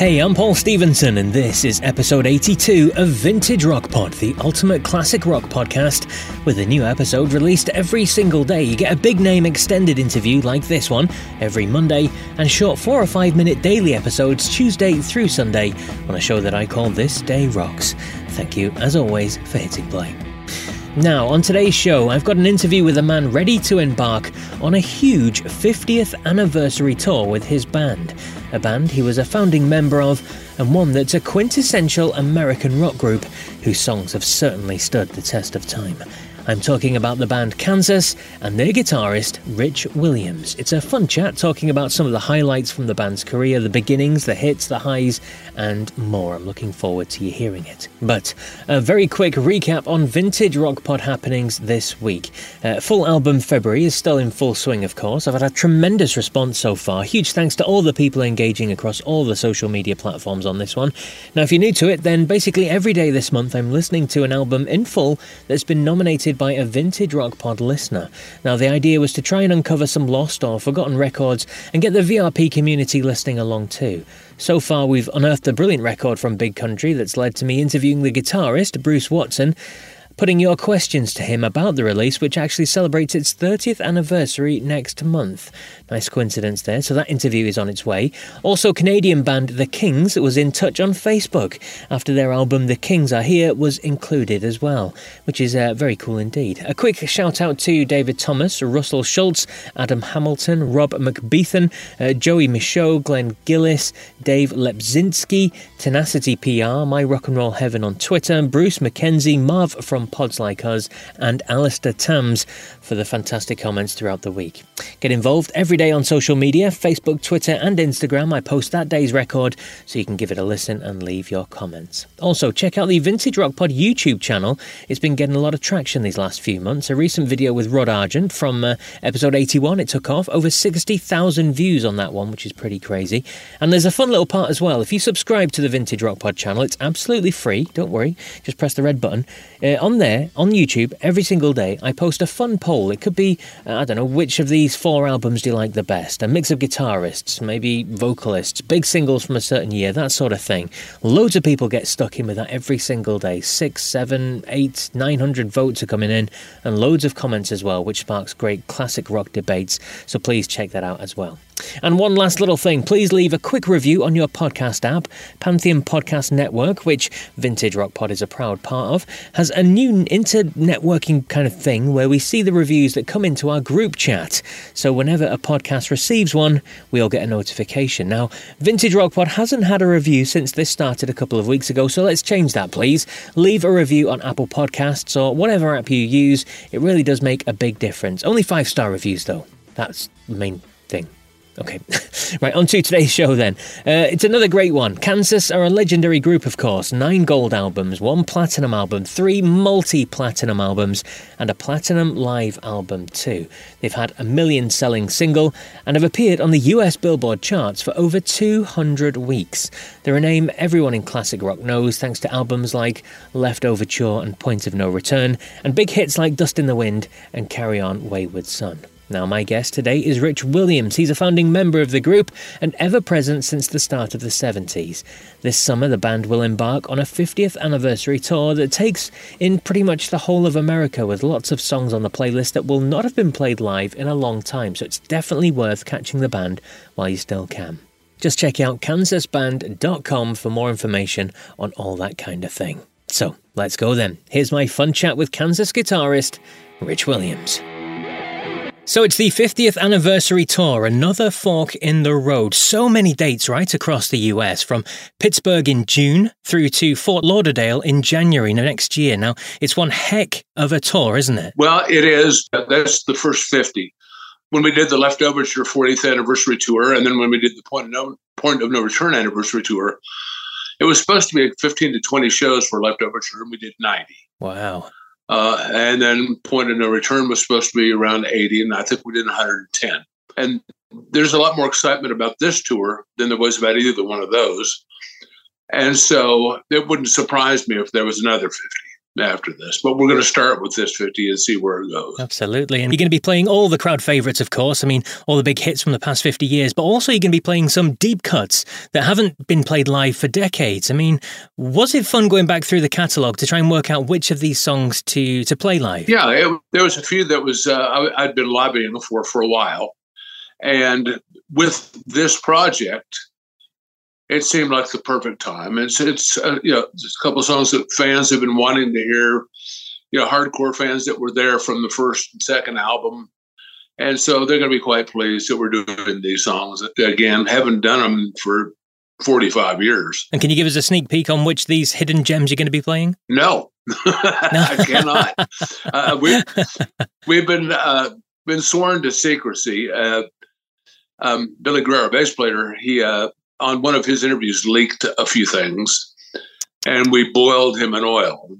Hey, I'm Paul Stevenson, and this is episode 82 of Vintage Rock Pod, the ultimate classic rock podcast. With a new episode released every single day, you get a big name extended interview like this one every Monday, and short four or five minute daily episodes Tuesday through Sunday on a show that I call This Day Rocks. Thank you, as always, for hitting play. Now, on today's show, I've got an interview with a man ready to embark on a huge 50th anniversary tour with his band a band he was a founding member of, and one that's a quintessential American rock group whose songs have certainly stood the test of time. I'm talking about the band Kansas and their guitarist Rich Williams. It's a fun chat talking about some of the highlights from the band's career, the beginnings, the hits, the highs, and more. I'm looking forward to you hearing it. But a very quick recap on vintage rock pod happenings this week. Uh, full album February is still in full swing, of course. I've had a tremendous response so far. Huge thanks to all the people engaging across all the social media platforms on this one. Now, if you're new to it, then basically every day this month I'm listening to an album in full that's been nominated by a vintage rock pod listener. Now, the idea was to try and uncover some lost or forgotten records and get the VRP community listening along too. So far, we've unearthed a brilliant record from Big Country that's led to me interviewing the guitarist, Bruce Watson, putting your questions to him about the release, which actually celebrates its 30th anniversary next month. Nice coincidence there, so that interview is on its way. Also, Canadian band The Kings was in touch on Facebook after their album The Kings Are Here was included as well, which is uh, very cool indeed. A quick shout out to David Thomas, Russell Schultz, Adam Hamilton, Rob McBeathan, uh, Joey Michaud, Glenn Gillis, Dave Lepzinski, Tenacity PR, My Rock and Roll Heaven on Twitter, Bruce McKenzie, Marv from Pods Like Us, and Alistair Tams for the fantastic comments throughout the week. Get involved every day on social media Facebook, Twitter, and Instagram. I post that day's record so you can give it a listen and leave your comments. Also, check out the Vintage Rock Pod YouTube channel. It's been getting a lot of traction these last few months. A recent video with Rod Argent from uh, episode 81, it took off. Over 60,000 views on that one, which is pretty crazy. And there's a fun little part as well. If you subscribe to the Vintage Rock Pod channel, it's absolutely free. Don't worry, just press the red button. Uh, on there, on YouTube, every single day, I post a fun poll. It could be, uh, I don't know, which of these four albums do you like the best? A mix of guitarists, maybe vocalists, big singles from a certain year, that sort of thing. Loads of people get stuck in with that every single day. Six, seven, eight, nine hundred votes are coming in, and loads of comments as well, which sparks great classic rock debates. So please check that out as well. And one last little thing please leave a quick review on your podcast app. Pantheon Podcast Network, which Vintage Rock Pod is a proud part of, has a new inter-networking kind of thing where we see the reviews that come into our group chat. So whenever a podcast receives one, we all get a notification. Now, Vintage Rock Pod hasn't had a review since this started a couple of weeks ago, so let's change that, please. Leave a review on Apple Podcasts or whatever app you use. It really does make a big difference. Only five star reviews, though. That's the main. Okay, right, on to today's show then. Uh, it's another great one. Kansas are a legendary group, of course. Nine gold albums, one platinum album, three multi platinum albums, and a platinum live album, too. They've had a million selling single and have appeared on the US Billboard charts for over 200 weeks. They're a name everyone in classic rock knows thanks to albums like Leftoverture and Point of Know Return, and big hits like Dust in the Wind and Carry On Wayward Son. Now, my guest today is Rich Williams. He's a founding member of the group and ever present since the start of the 70s. This summer, the band will embark on a 50th anniversary tour that takes in pretty much the whole of America with lots of songs on the playlist that will not have been played live in a long time, so it's definitely worth catching the band while you still can. Just check out kansasband.com for more information on all that kind of thing. So, let's go then. Here's my fun chat with Kansas guitarist Rich Williams. So it's the 50th anniversary tour, another fork in the road. So many dates right across the US, from Pittsburgh in June through to Fort Lauderdale in January next year. Now, it's one heck of a tour, isn't it? Well, it is. That's the first 50. When we did the Leftoverture 40th anniversary tour, and then when we did the Point of No, Point of Know Return anniversary tour, it was supposed to be 15 to 20 shows for Leftoverture, and we did 90. Wow. Uh, and then Point of Know Return was supposed to be around 80, and I think we did 110. And there's a lot more excitement about this tour than there was about either one of those. And so it wouldn't surprise me if there was another 50. After this. But we're going to start with this 50 and see where it goes. Absolutely. And you're going to be playing all the crowd favorites, of course. I mean, all the big hits from the past 50 years, but also you're going to be playing some deep cuts that haven't been played live for decades. I mean, was it fun going back through the catalogue to try and work out which of these songs to, to play live? Yeah, it, there was a few that was uh, I'd been lobbying for for a while. And with this project, it seemed like the perfect time. It's it's uh, you know it's a couple of songs that fans have been wanting to hear. You know, hardcore fans that were there from the first and second album, and so they're going to be quite pleased that we're doing these songs. Again, haven't done them for 45 years. And can you give us a sneak peek on which these hidden gems you're going to be playing? No, I cannot. uh, we, we've been uh, been sworn to secrecy. Uh, um, Billy Greer, bass player, he uh, on one of his interviews leaked a few things, and we boiled him in oil.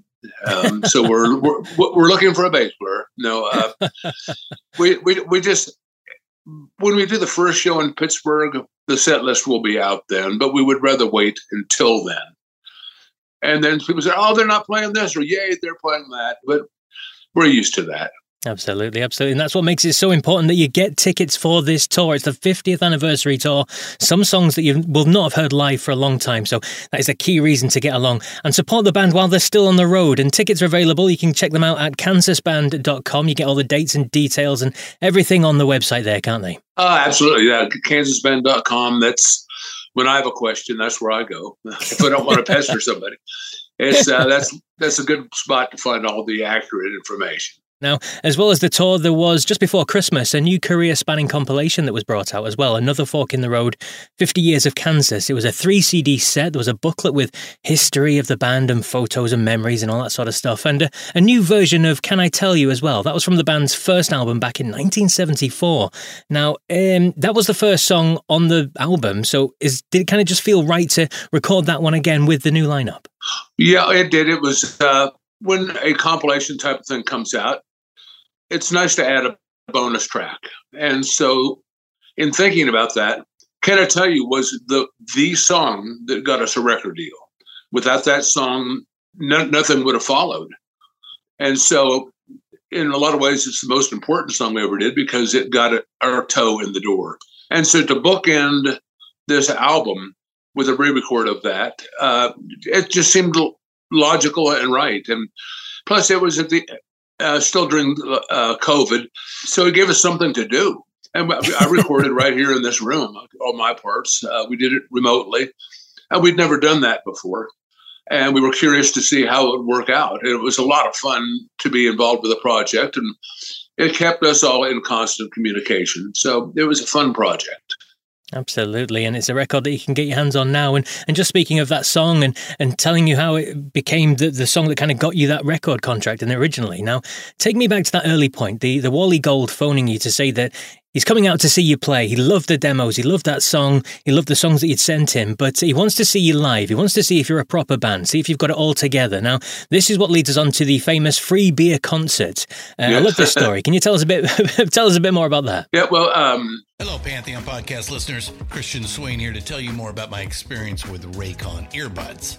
Um, so we're, we're we're looking for a bass player. No, uh, we we we just when we do the first show in Pittsburgh, the set list will be out then, but we would rather wait until then. And then people say, "Oh, they're not playing this," or "Yay, they're playing that," but we're used to that. Absolutely, absolutely. And that's what makes it so important that you get tickets for this tour. It's the 50th anniversary tour. Some songs that you will not have heard live for a long time. So that is a key reason to get along and support the band while they're still on the road. And tickets are available. You can check them out at kansasband.com. You get all the dates and details and everything on the website there, can't they? Uh, absolutely. Yeah, kansasband.com. That's when I have a question, that's where I go. if I don't want to pester somebody, it's uh, that's that's a good spot to find all the accurate information. Now, as well as the tour, there was just before Christmas a new career spanning compilation that was brought out as well. Another Fork in the Road, 50 Years of Kansas. It was a three CD set. There was a booklet with history of the band and photos and memories and all that sort of stuff. And a, a new version of Can I Tell You as well. That was from the band's first album back in 1974. Now, um, that was the first song on the album. So is, did it kind of just feel right to record that one again with the new lineup? Yeah, it did. It was. Uh when a compilation type of thing comes out, it's nice to add a bonus track. And so, in thinking about that, can I tell you was the the song that got us a record deal. Without that song, no, nothing would have followed. And so, in a lot of ways, it's the most important song we ever did because it got our toe in the door. And so, to bookend this album with a re-record of that, uh, it just seemed logical and right. And plus, it was at the uh, still during uh, COVID, so it gave us something to do. And I recorded right here in this room, all my parts. Uh, we did it remotely, and we'd never done that before. And we were curious to see how it would work out. And it was a lot of fun to be involved with the project, and it kept us all in constant communication. So it was a fun project. Absolutely, and it's a record that you can get your hands on now. And and just speaking of that song and and telling you how it became the, the song that kind of got you that record contract and originally. Now, take me back to that early point, the the Wally Gold phoning you to say that He's coming out to see you play. He loved the demos. He loved that song. He loved the songs that you'd sent him, but he wants to see you live. He wants to see if you're a proper band, see if you've got it all together. Now, this is what leads us on to the famous free beer concert. Uh, yeah. I love this story. Can you tell us a bit, tell us a bit more about that? Yeah, well, um... Hello, Pantheon podcast listeners. Christian Swain here to tell you more about my experience with Raycon earbuds.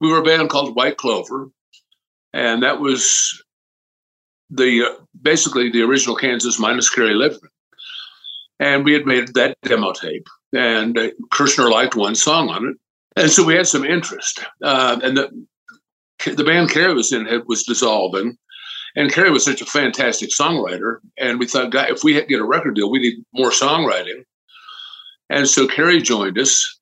We were a band called White Clover, and that was the uh, basically the original Kansas minus Kerry Livgren. And we had made that demo tape, and uh, Kirshner liked one song on it, and so we had some interest. Uh, and the the band Kerry was in had, was dissolving, and Kerry was such a fantastic songwriter, and we thought, God, if we get a record deal, we need more songwriting. And so Kerry joined us,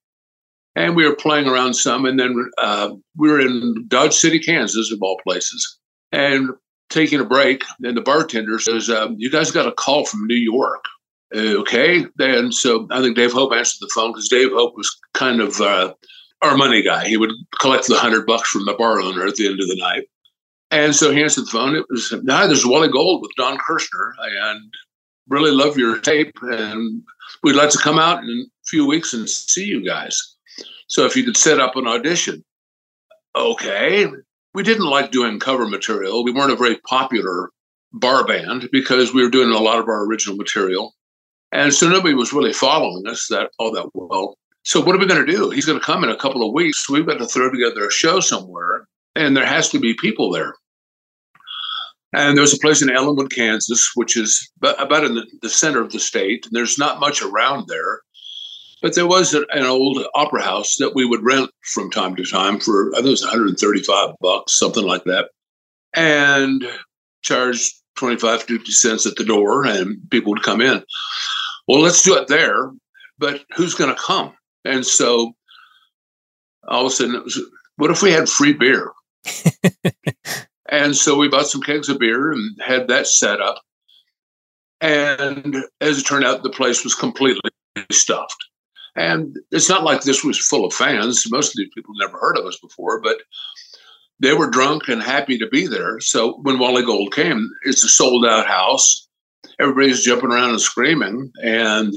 and we were playing around some. And then uh, we were in Dodge City, Kansas, of all places, and taking a break. And the bartender says, um, "You guys got a call from New York." Uh, okay, and so I think Dave Hope answered the phone because Dave Hope was kind of uh, our money guy. He would collect the hundred bucks from the bar owner at the end of the night. And so he answered the phone. It was, "Hi, this is Wally Gold with Don Kirshner, and really love your tape, and we'd like to come out in a few weeks and see you guys." So if you could set up an audition, okay. We didn't like doing cover material. We weren't a very popular bar band because we were doing a lot of our original material. And so nobody was really following us that all that well. So what are we going to do? He's going to come in a couple of weeks. We've got to throw together a show somewhere, and there has to be people there. And there's a place in Ellinwood, Kansas, which is about in the, the center of the state. And there's not much around there. But there was an, an old opera house that we would rent from time to time for I think it was 135 bucks, something like that, and charge 25, 50 cents at the door, and people would come in. Well, let's do it there, but who's going to come? And so all of a sudden, it was, what if we had free beer? and so we bought some kegs of beer and had that set up. And as it turned out, the place was completely stuffed. And it's not like this was full of fans. Most of these people never heard of us before, but they were drunk and happy to be there. So when Wally Gold came, it's a sold out house. Everybody's jumping around and screaming. And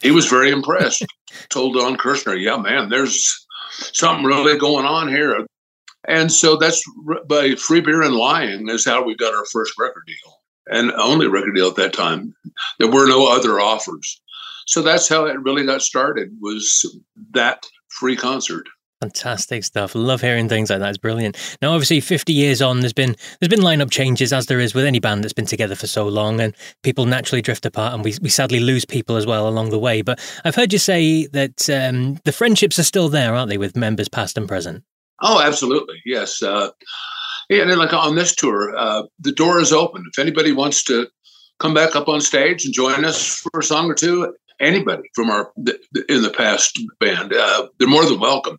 he was very impressed. Told Don Kirshner, yeah, man, there's something really going on here. And so that's by free beer and lying is how we got our first record deal and only record deal at that time. There were no other offers so that's how it really got started was that free concert Fantastic stuff. Love hearing things like that. It's brilliant. Now, obviously, fifty years on, there's been there's been lineup changes as there is with any band that's been together for so long, and people naturally drift apart, and we we sadly lose people as well along the way. But I've heard you say that um, the friendships are still there, aren't they, with members past and present? Oh, absolutely. Yes. Uh, yeah, and then like on this tour, uh, the door is open. If anybody wants to come back up on stage and join us for a song or two, anybody from our in the past band. Uh, they're more than welcome.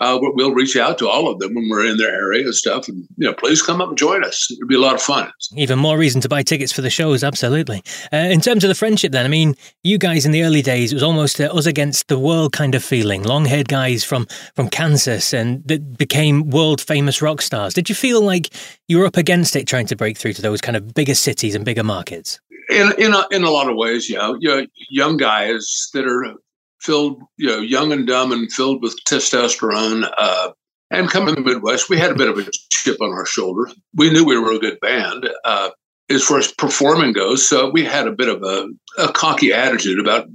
Uh, we'll reach out to all of them when we're in their area and stuff, and you know, please come up and join us. It'd be a lot of fun. Even more reason to buy tickets for the shows. Absolutely. Uh, in terms of the friendship, then, I mean, you guys in the early days, it was almost uh, us against the world kind of feeling. Long-haired guys from from Kansas, and that became world famous rock stars. Did you feel like you were up against it, trying to break through to those kind of bigger cities and bigger markets? In in a, in a lot of ways, yeah, you know, young guys that are filled, you know, young and dumb and filled with testosterone. Uh, and coming from the Midwest, we had a bit of a chip on our shoulder. We knew we were a good band uh, as far as performing goes, so we had a bit of a, a cocky attitude about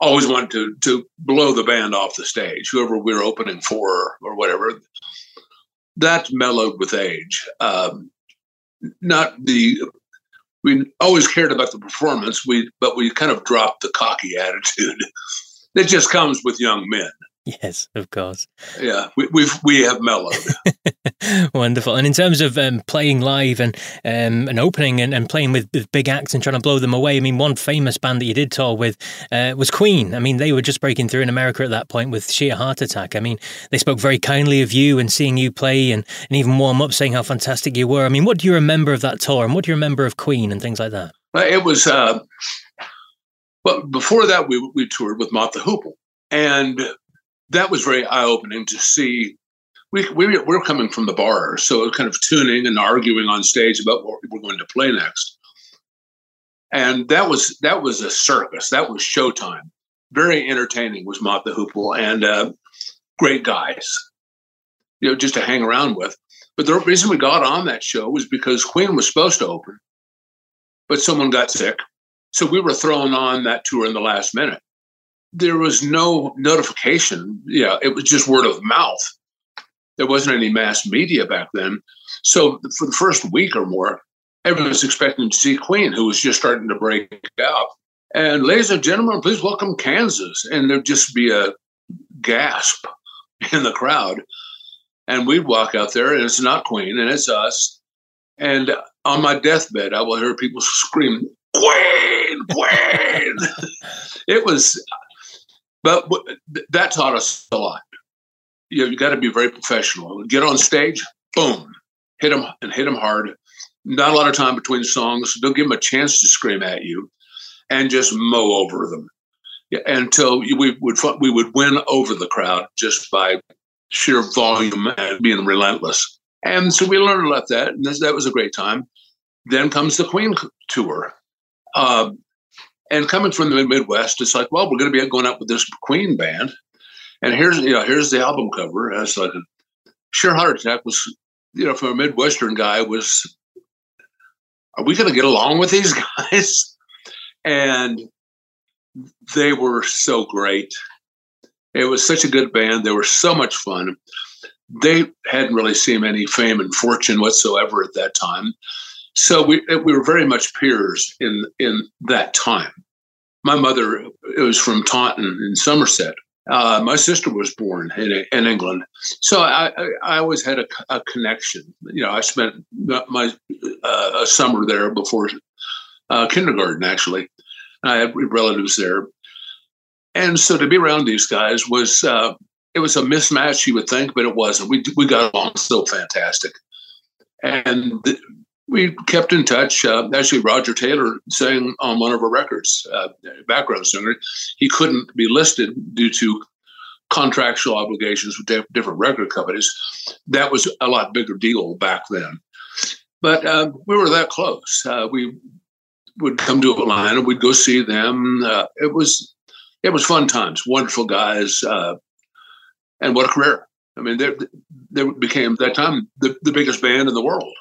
always wanting to to blow the band off the stage, whoever we were opening for or whatever. That mellowed with age. Um, not the we always cared about the performance. We but we kind of dropped the cocky attitude that just comes with young men. Yes, of course. Yeah, we, we've we have mellowed. Wonderful. And in terms of um, playing live and um, and opening and, and playing with, with, big acts and trying to blow them away, I mean, one famous band that you did tour with uh, was Queen. I mean, they were just breaking through in America at that point with Sheer Heart Attack. I mean, they spoke very kindly of you and seeing you play and, and even warm up, saying how fantastic you were. I mean, what do you remember of that tour and what do you remember of Queen and things like that? It was, uh, well, before that, we, we toured with Mott the Hoople And that was very eye opening to see. We, we, we're coming from the bar, so kind of tuning and arguing on stage about what we're going to play next. And that was that was a circus. That was showtime. Very entertaining was Mott the Hoople and uh, great guys, you know, just to hang around with. But the reason we got on that show was because Queen was supposed to open, but someone got sick. So we were thrown on that tour in the last minute. There was no notification. Yeah, it was just word of mouth. There wasn't any mass media back then. So for the first week or more, everyone was expecting to see Queen, who was just starting to break out. And ladies and gentlemen, please welcome Kansas. And there'd just be a gasp in the crowd. And we'd walk out there, and it's not Queen, and it's us. And on my deathbed, I will hear people scream, Queen, Queen. it was, but that taught us a lot. You, you got to be very professional. Get on stage, boom, hit them and hit them hard. Not a lot of time between songs. Don't give them a chance to scream at you, and just mow over them yeah, until we would we would win over the crowd just by sheer volume and being relentless. And so we learned about that, and that was a great time. Then comes the Queen tour. Uh, and coming from the Midwest, it's like, well, we're going to be going up with this Queen band, and here's you know here's the album cover. And it's like sheer heart attack was, you know, from a Midwestern guy was, are we going to get along with these guys? And they were so great. It was such a good band. They were so much fun. They hadn't really seen any fame and fortune whatsoever at that time. So we we were very much peers in in that time. My mother was from Taunton in Somerset. Uh, my sister was born in, in England, so I, I always had a, a, connection. You know, I spent my uh, a summer there before uh, kindergarten, actually. I had relatives there, and so to be around these guys was uh, it was a mismatch, you would think, but it wasn't. We we got along so fantastic, and we kept in touch. Uh, actually, Roger Taylor sang on one of our records, uh, background singer. He couldn't be listed due to contractual obligations with different record companies. That was a lot bigger deal back then. But uh, we were that close. Uh, we would come to Atlanta. We'd go see them. Uh, it was it was fun times. Wonderful guys, uh, and what a career! I mean, they they became that time the, the biggest band in the world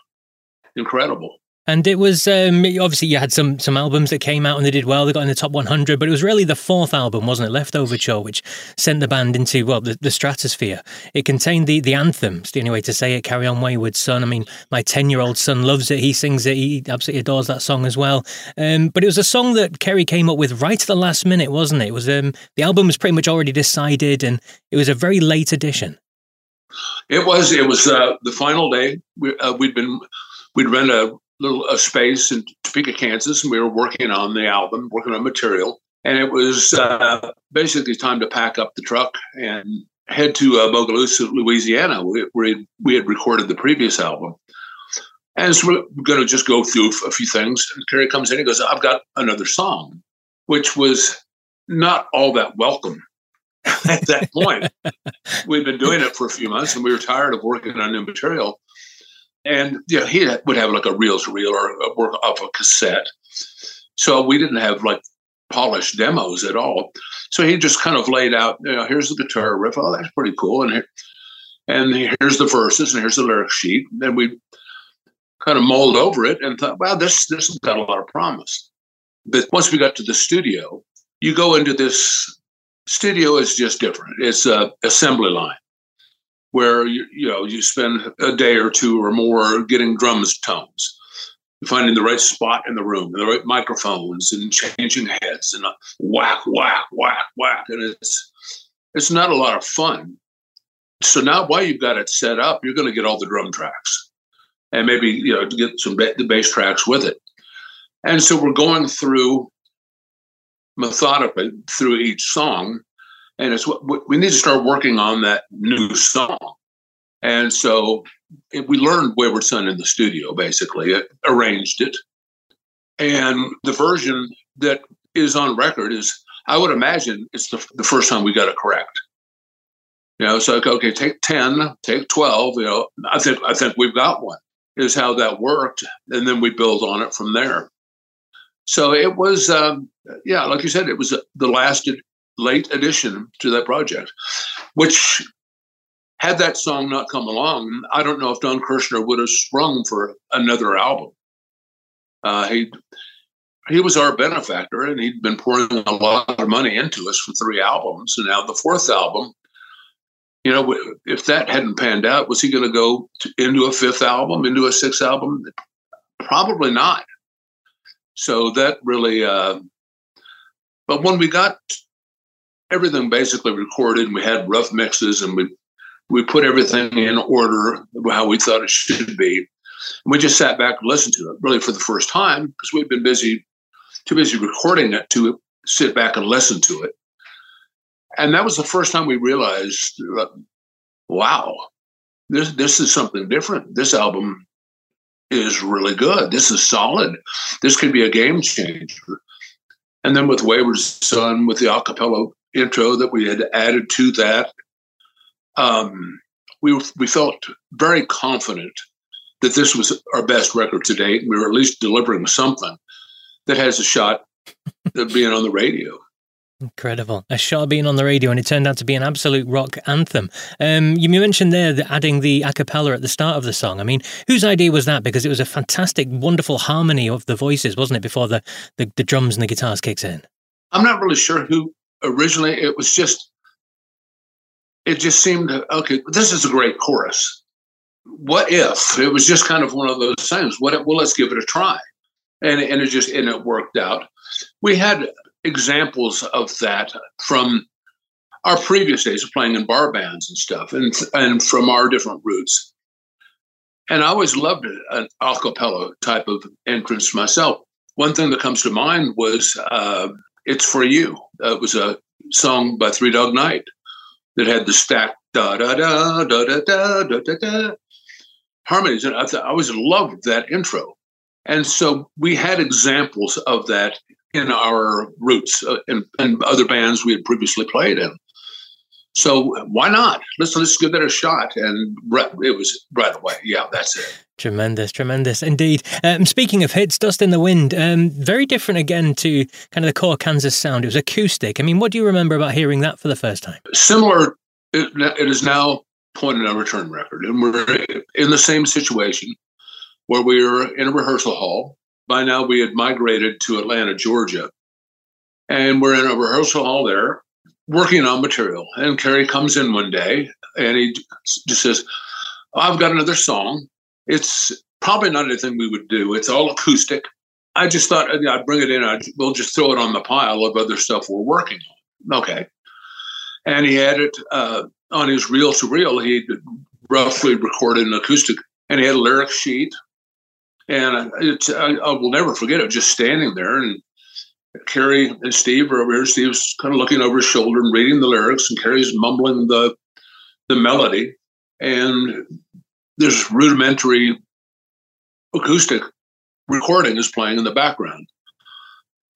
incredible. And it was um, obviously you had some some albums that came out and they did well. They got in the top 100, but it was really the fourth album, wasn't it, Leftoverture, which sent the band into well the, the stratosphere. It contained the the anthem. It's the only way to say it. Carry on, wayward son. I mean, my 10 year old son loves it. He sings it. He absolutely adores that song as well. Um, but it was a song that Kerry came up with right at the last minute, wasn't it? It was um, the album was pretty much already decided, and it was a very late addition. It was. It was uh, the final day. We, uh, we'd been we'd rent a little a space in Topeka, Kansas, and we were working on the album, working on material. And it was uh, basically time to pack up the truck and head to uh, Bogalusa, Louisiana, where we had recorded the previous album. And so we're going to just go through a few things. And Kerry comes in and goes, I've got another song, which was not all that welcome at that point. We'd been doing it for a few months and we were tired of working on new material. And you know, he would have like a reel to reel or work off a cassette. So we didn't have like polished demos at all. So he just kind of laid out, you know, here's the guitar riff. Oh, that's pretty cool. And here, and here's the verses and here's the lyric sheet. And we kind of mulled over it and thought, wow, this this has got a lot of promise. But once we got to the studio, you go into this studio is just different. It's a assembly line where you, you know you spend a day or two or more getting drums tones finding the right spot in the room the right microphones and changing heads and uh, whack whack whack whack and it's it's not a lot of fun. So now while you've got it set up you're going to get all the drum tracks and maybe you know get some ba- the bass tracks with it. And so we're going through methodically through each song and it's what we need to start working on that new song. And so we learned Wayward Son in the studio, basically, it, arranged it. And the version that is on record is I would imagine it's the, the first time we got it correct. You know, so okay, take ten, take twelve. You know, I think I think we've got one. Is how that worked, and then we build on it from there. So it was, um, yeah, like you said, it was the last late addition to that project, which had that song not come along, I don't know if Don Kirshner would have sprung for another album. Uh, he he was our benefactor, and he'd been pouring a lot of money into us for three albums, and now the fourth album. You know, if that hadn't panned out, was he going to go into a fifth album, into a sixth album? Probably not. So that really. Uh, but when we got everything basically recorded, we had rough mixes, and we we put everything in order how we thought it should be. And we just sat back and listened to it really for the first time because we'd been busy, too busy recording it to sit back and listen to it. And that was the first time we realized, uh, wow, this this is something different. This album is really good. This is solid. This could be a game changer. And then with Wayward Son, with the acapella intro that we had added to that, um, we we felt very confident that this was our best record to date. We were at least delivering something that has a shot of being on the radio. Incredible. A shot being on the radio, and it turned out to be an absolute rock anthem. Um, you mentioned there that adding the a cappella at the start of the song. I mean, whose idea was that? Because it was a fantastic, wonderful harmony of the voices, wasn't it, before the, the, the drums and the guitars kicks in? I'm not really sure who originally, it was just it just seemed okay. This is a great chorus. What if it was just kind of one of those things? What? If, well, let's give it a try, and and it just and it worked out. We had examples of that from our previous days of playing in bar bands and stuff, and and from our different roots. And I always loved an a cappella type of entrance myself. One thing that comes to mind was uh, "It's for You." Uh, it was a song by Three Dog Night that had the stack da da da da da da da da da harmonies, and I, th- I always loved that intro. And so we had examples of that in our roots uh, and, and other bands we had previously played in. So why not? Let's let's give that a shot. And it was right away. Yeah, that's it. Tremendous, tremendous indeed. Um, speaking of hits, Dust in the Wind, um, very different again to kind of the core Kansas sound. It was acoustic. I mean, what do you remember about hearing that for the first time? Similar, it, it is now point of return record. And we're in the same situation where we were in a rehearsal hall. By now, we had migrated to Atlanta, Georgia. And we're in a rehearsal hall there working on material. And Kerry comes in one day and he just says, I've got another song it's probably not anything we would do. It's all acoustic. I just thought I'd bring it in. I'd, we'll just throw it on the pile of other stuff we're working on. Okay. And he had it uh, on his reel to reel. He roughly recorded an acoustic, and he had a lyric sheet. And it's, I, I will never forget it. Just standing there, and Kerry and Steve are over here. Steve's kind of looking over his shoulder and reading the lyrics, and Kerry's mumbling the the melody. And this rudimentary acoustic recording is playing in the background.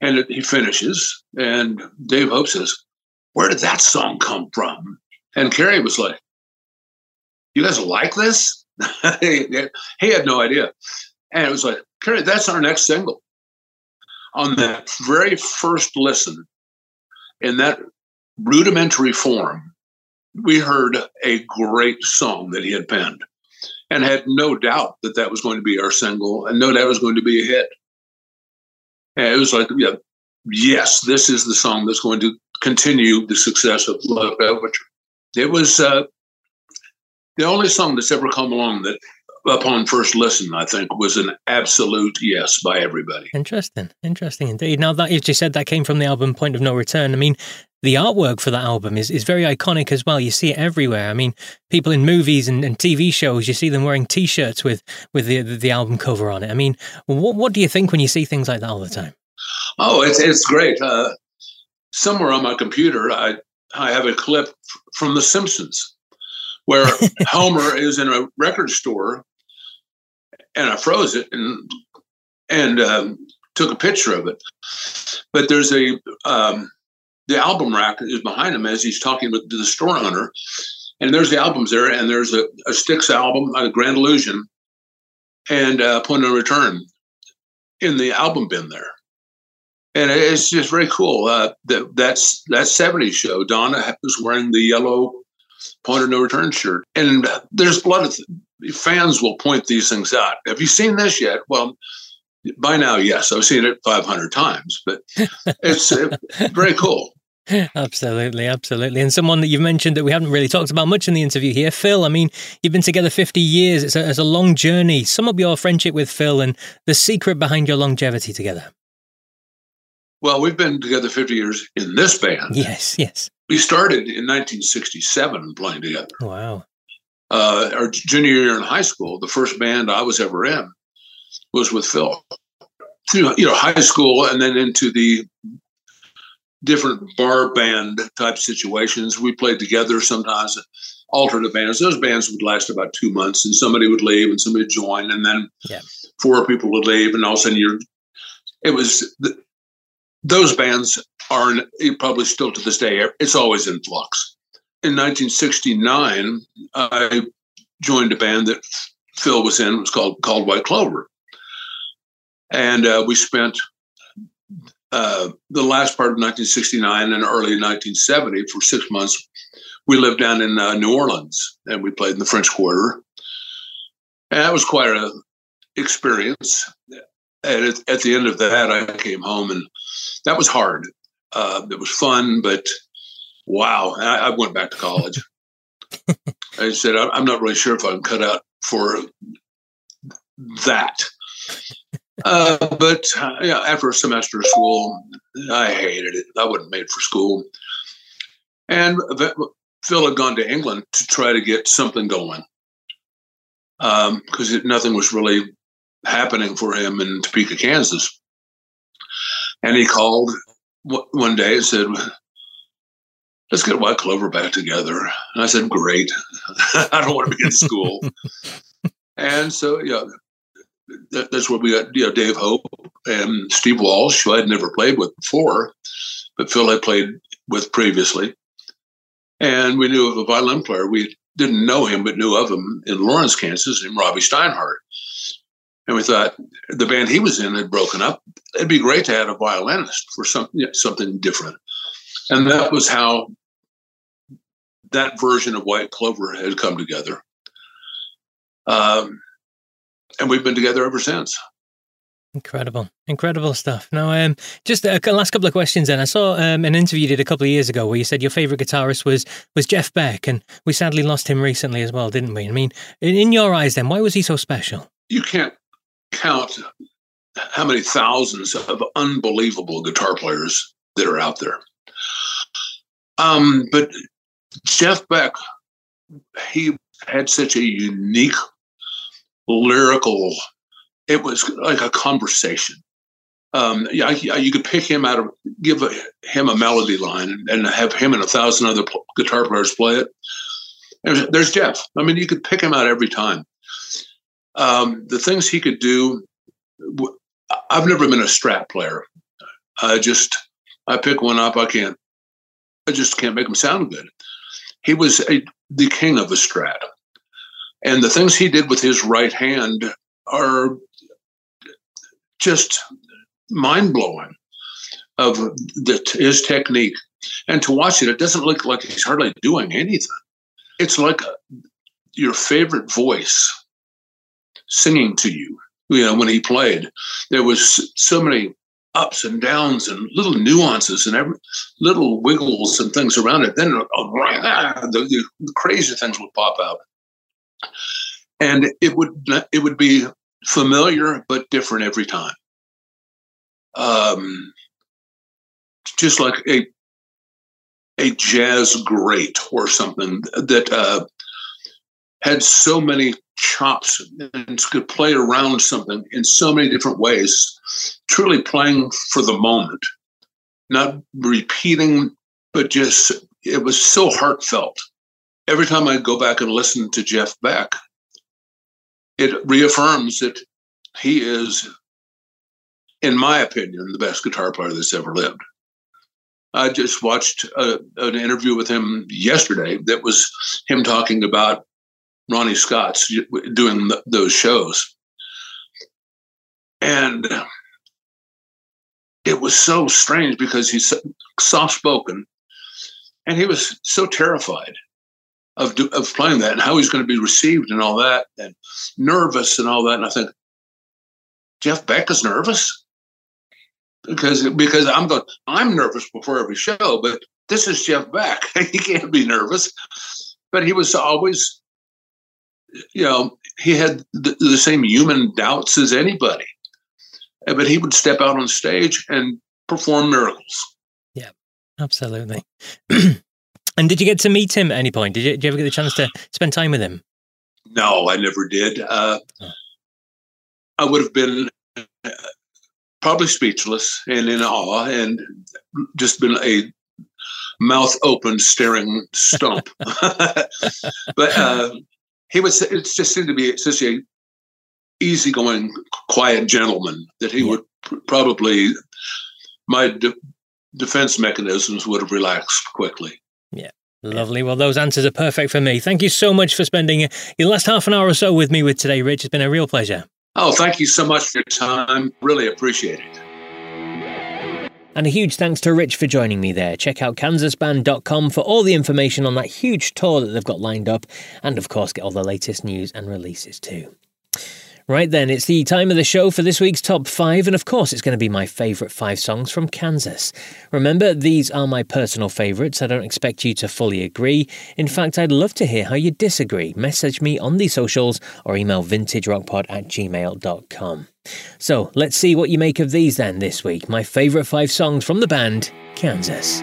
And it, he finishes, and Dave Hope says, Where did that song come from? And Kerry was like, You guys like this? he had no idea. And it was like, Kerry, that's our next single. On that very first listen, in that rudimentary form, we heard a great song that he had penned and had no doubt that that was going to be our single and no doubt was going to be a hit. And it was like, yeah, yes, this is the song that's going to continue the success of Leftoverture. It was uh, the only song that's ever come along that, upon first listen, I think was an absolute yes by everybody. Interesting, interesting indeed. Now that you just said that came from the album Point of Know Return. I mean, the artwork for that album is, is very iconic as well. You see it everywhere. I mean, people in movies and, and TV shows, you see them wearing T-shirts with with the, the, the album cover on it. I mean, what what do you think when you see things like that all the time? Oh, it's it's great. Uh, somewhere on my computer, I I have a clip from The Simpsons where Homer is in a record store, and I froze it and and um, took a picture of it. But there's a um, the album rack is behind him as he's talking to the store owner. And there's the albums there, and there's a, a Styx album, a Grand Illusion, and uh, Point of Return in the album bin there. And it's just very cool. Uh, that that's that 70s show. Donna was wearing the yellow Point of Know Return shirt, and there's a lot of th- fans will point these things out. Have you seen this yet? Well, by now, yes, I've seen it 500 times, but it's uh, very cool. Absolutely, absolutely. And someone that you've mentioned that we haven't really talked about much in the interview here, Phil. I mean, you've been together 50 years. It's a, it's a long journey. Sum up your friendship with Phil and the secret behind your longevity together. Well, we've been together 50 years in this band. Yes, yes. We started in 1967 playing together. Wow. Uh, our junior year in high school, the first band I was ever in was with Phil. Through you know high school and then into the different bar band type situations. We played together sometimes, alternate bands. Those bands would last about two months, and somebody would leave and somebody would join, and then yeah. four people would leave, and all of a sudden you're. It was those bands are probably still to this day. It's always in flux. In 1969, I joined a band that Phil was in. It was called called White Clover, and uh, we spent uh, the last part of 1969 and early 1970 for six months. We lived down in uh, New Orleans and we played in the French Quarter. And that was quite an experience. And at, at, the end of that, I came home and that was hard. Uh, it was fun, but wow, I, I went back to college. I said, I'm not really sure if I'm cut out for that. Uh, but uh, yeah, after a semester of school, I hated it. I wasn't made for school. And Phil had gone to England to try to get something going because um, nothing was really happening for him in Topeka, Kansas. And he called one day and said, Let's get White Clover back together. And I said, Great. I don't want to be in school. and so, yeah, that, that's where we got you know Dave Hope and Steve Walsh, who I'd never played with before, but Phil had played with previously. And we knew of a violin player. We didn't know him, but knew of him in Lawrence, Kansas, named Robby Steinhardt. And we thought the band he was in had broken up. It'd be great to add a violinist for some, you know, something different. And that was how that version of White Clover had come together. Um, and we've been together ever since. Incredible, incredible stuff. Now, um, just a last couple of questions. Then I saw um, an interview you did a couple of years ago where you said your favorite guitarist was was Jeff Beck, and we sadly lost him recently as well, didn't we? I mean, in, in your eyes, then, why was he so special? You can't count how many thousands of unbelievable guitar players that are out there. Um, but Jeff Beck, he had such a unique lyrical. It was like a conversation. Um, yeah, you could pick him out of, give a, him a melody line, and have him and a thousand other guitar players play it. There's, Jeff. I mean, you could pick him out every time. Um, the things he could do. I've never been a strat player. I just I pick one up. I can't. I just can't make him sound good. He was a, the king of the strat. And the things he did with his right hand are just mind blowing of the, his technique. And to watch it, it doesn't look like he's hardly doing anything. It's like a, your favorite voice singing to you. You know, when he played, there was so many ups and downs and little nuances and every little wiggles and things around it. Then uh, the, the crazy things would pop out and it would it would be familiar but different every time. Um, just like a a jazz great or something that uh, had so many chops and could play around something in so many different ways, truly playing for the moment, not repeating, but just it was so heartfelt every time I go back and listen to Jeff Beck, it reaffirms that he is, in my opinion, the best guitar player that's ever lived. I just watched a, an interview with him yesterday that was him talking about Ronnie Scott's doing th- those shows. And it was so strange because he's soft spoken and he was so terrified of, of playing that and how he's going to be received and all that and nervous and all that. And I think, Jeff Beck is nervous because because I'm going I'm nervous before every show, but this is Jeff Beck. he can't be nervous. But he was always, you know, he had the, the same human doubts as anybody. But he would step out on stage and perform miracles. Yeah, absolutely. and did you get to meet him at any point? Did you, did you ever get the chance to spend time with him? No, I never did. Uh, oh. I would have been probably speechless and in awe and just been a mouth open staring stump but uh, he was it just seemed to be such a easygoing quiet gentleman that he yeah. would probably my de- defense mechanisms would have relaxed quickly yeah Lovely. Well, those answers are perfect for me. Thank you so much for spending uh, your last half an hour or so with me with today, Rich. It's been a real pleasure. Oh, thank you so much for your time. Really appreciate it. And a huge thanks to Rich for joining me there. Check out kansasband.com for all the information on that huge tour that they've got lined up, and of course, get all the latest news and releases too. Right then, it's the time of the show for this week's top five, and of course, it's going to be my favourite five songs from Kansas. Remember, these are my personal favourites. I don't expect you to fully agree. In fact, I'd love to hear how you disagree. Message me on the socials or email vintagerockpod at gmail.com. So, let's see what you make of these then this week. My favourite five songs from the band, Kansas.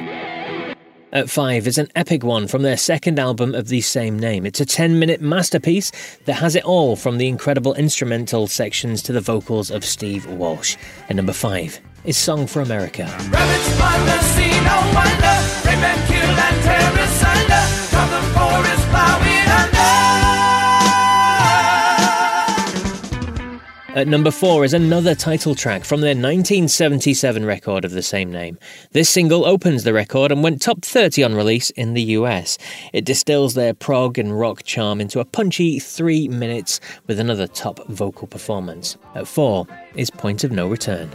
At 5 is an epic one from their second album of the same name. It's a 10 minute masterpiece that has it all from the incredible instrumental sections to the vocals of Steve Walsh. And number 5 is Song for America. At number four is another title track from their 1977 record of the same name. This single opens the record and went top 30 on release in the US. It distills their prog and rock charm into a punchy three minutes with another top vocal performance. At four is Point of Know Return.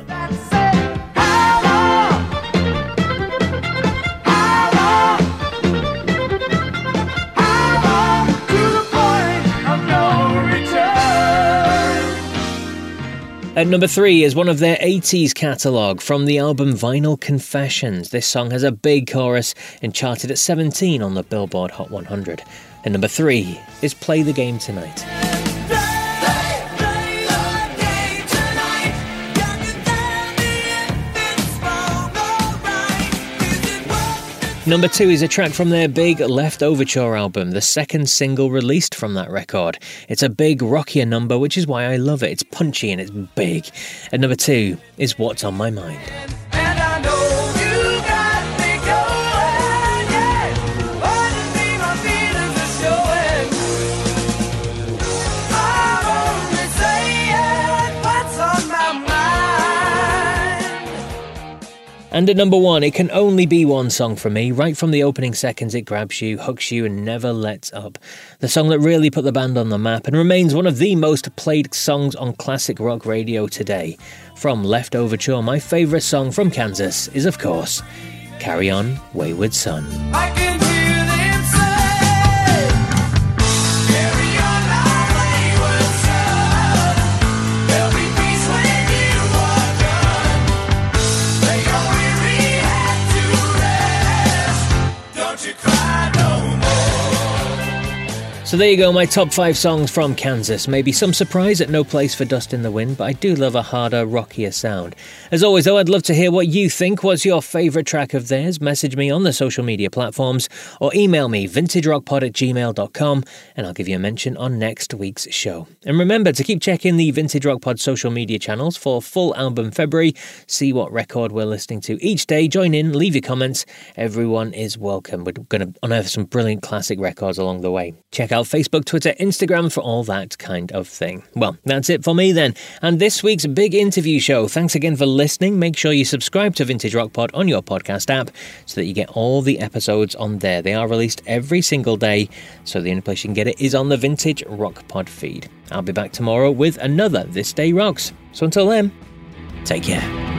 At number three is one of their 80s catalogue from the album Vinyl Confessions. This song has a big chorus and charted at 17 on the Billboard Hot 100. And number three is Play the Game Tonight. Number two is a track from their big Leftoverture album, the second single released from that record. It's a big, rockier number, which is why I love it. It's punchy and it's big. And number two is What's on My Mind. And at number one, it can only be one song for me. Right from the opening seconds, it grabs you, hooks you, and never lets up. The song that really put the band on the map and remains one of the most played songs on classic rock radio today. From Leftoverture, my favourite song from Kansas is, of course, Carry On, Wayward Son. So there you go, my top five songs from Kansas. Maybe some surprise at No Place for Dust in the Wind, but I do love a harder, rockier sound. As always, though, I'd love to hear what you think. What's your favourite track of theirs? Message me on the social media platforms or email me vintagerockpod at gmail.com and I'll give you a mention on next week's show. And remember to keep checking the Vintage Rock Pod social media channels for full album February. See what record we're listening to each day. Join in, leave your comments. Everyone is welcome. We're going to unearth some brilliant classic records along the way. Check out Facebook, Twitter, Instagram for all that kind of thing. Well, that's it for me then. And this week's big interview show. Thanks again for listening. Make sure you subscribe to Vintage Rock Pod on your podcast app so that you get all the episodes on there. They are released every single day, so the only place you can get it is on the Vintage Rock Pod feed. I'll be back tomorrow with another This Day Rocks. So until then, take care.